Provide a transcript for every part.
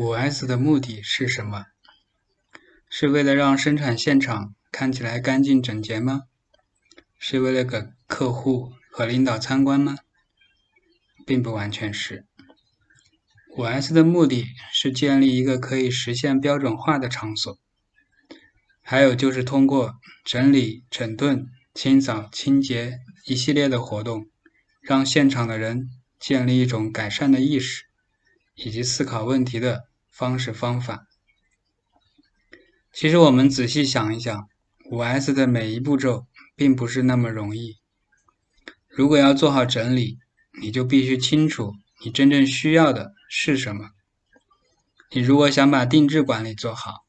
五 S 的目的是什么？是为了让生产现场看起来干净整洁吗？是为了给客户和领导参观吗？并不完全是。五 S 的目的是建立一个可以实现标准化的场所，还有就是通过整理、整顿、清扫、清洁一系列的活动，让现场的人建立一种改善的意识，以及思考问题的。方式方法，其实我们仔细想一想，五 S 的每一步骤并不是那么容易。如果要做好整理，你就必须清楚你真正需要的是什么。你如果想把定制管理做好，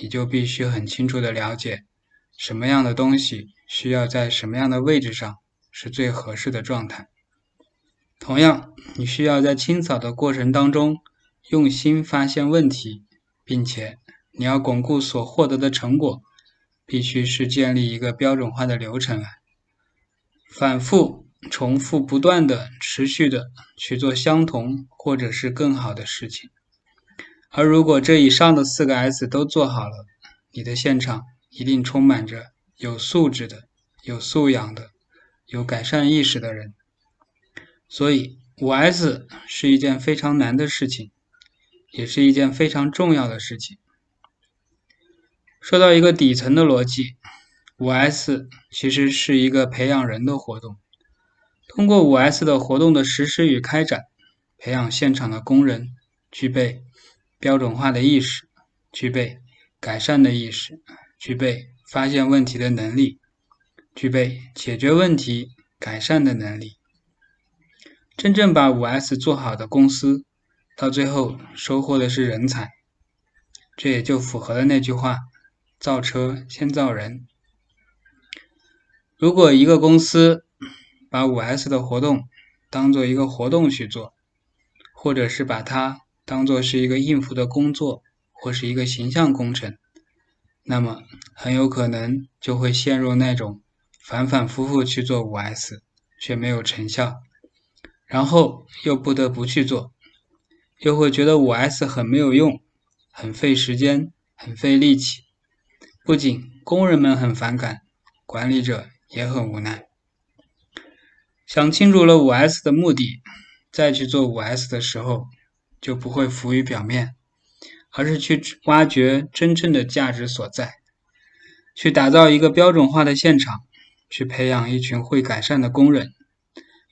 你就必须很清楚的了解什么样的东西需要在什么样的位置上是最合适的状态。同样，你需要在清扫的过程当中。用心发现问题，并且你要巩固所获得的成果，必须是建立一个标准化的流程来，反复、重复、不断的、持续的去做相同或者是更好的事情。而如果这以上的四个 S 都做好了，你的现场一定充满着有素质的、有素养的、有改善意识的人。所以，五 S 是一件非常难的事情。也是一件非常重要的事情。说到一个底层的逻辑，五 S 其实是一个培养人的活动。通过五 S 的活动的实施与开展，培养现场的工人具备标准化的意识，具备改善的意识，具备发现问题的能力，具备解决问题、改善的能力。真正把五 S 做好的公司。到最后收获的是人才，这也就符合了那句话：造车先造人。如果一个公司把五 S 的活动当做一个活动去做，或者是把它当做是一个应付的工作，或是一个形象工程，那么很有可能就会陷入那种反反复复去做五 S 却没有成效，然后又不得不去做。又会觉得五 S 很没有用，很费时间，很费力气。不仅工人们很反感，管理者也很无奈。想清楚了五 S 的目的，再去做五 S 的时候，就不会浮于表面，而是去挖掘真正的价值所在，去打造一个标准化的现场，去培养一群会改善的工人，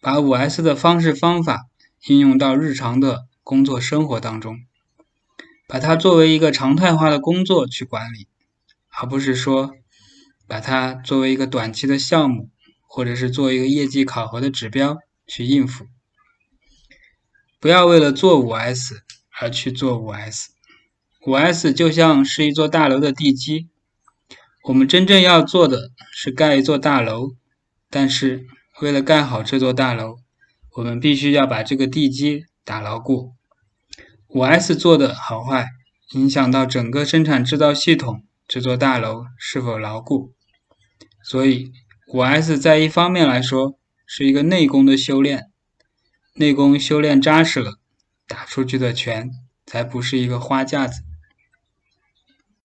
把五 S 的方式方法应用到日常的。工作生活当中，把它作为一个常态化的工作去管理，而不是说把它作为一个短期的项目，或者是做一个业绩考核的指标去应付。不要为了做五 S 而去做五 S，五 S 就像是一座大楼的地基，我们真正要做的是盖一座大楼，但是为了盖好这座大楼，我们必须要把这个地基打牢固。五 S 做的好坏，影响到整个生产制造系统这座大楼是否牢固。所以，五 S 在一方面来说是一个内功的修炼，内功修炼扎实了，打出去的拳才不是一个花架子。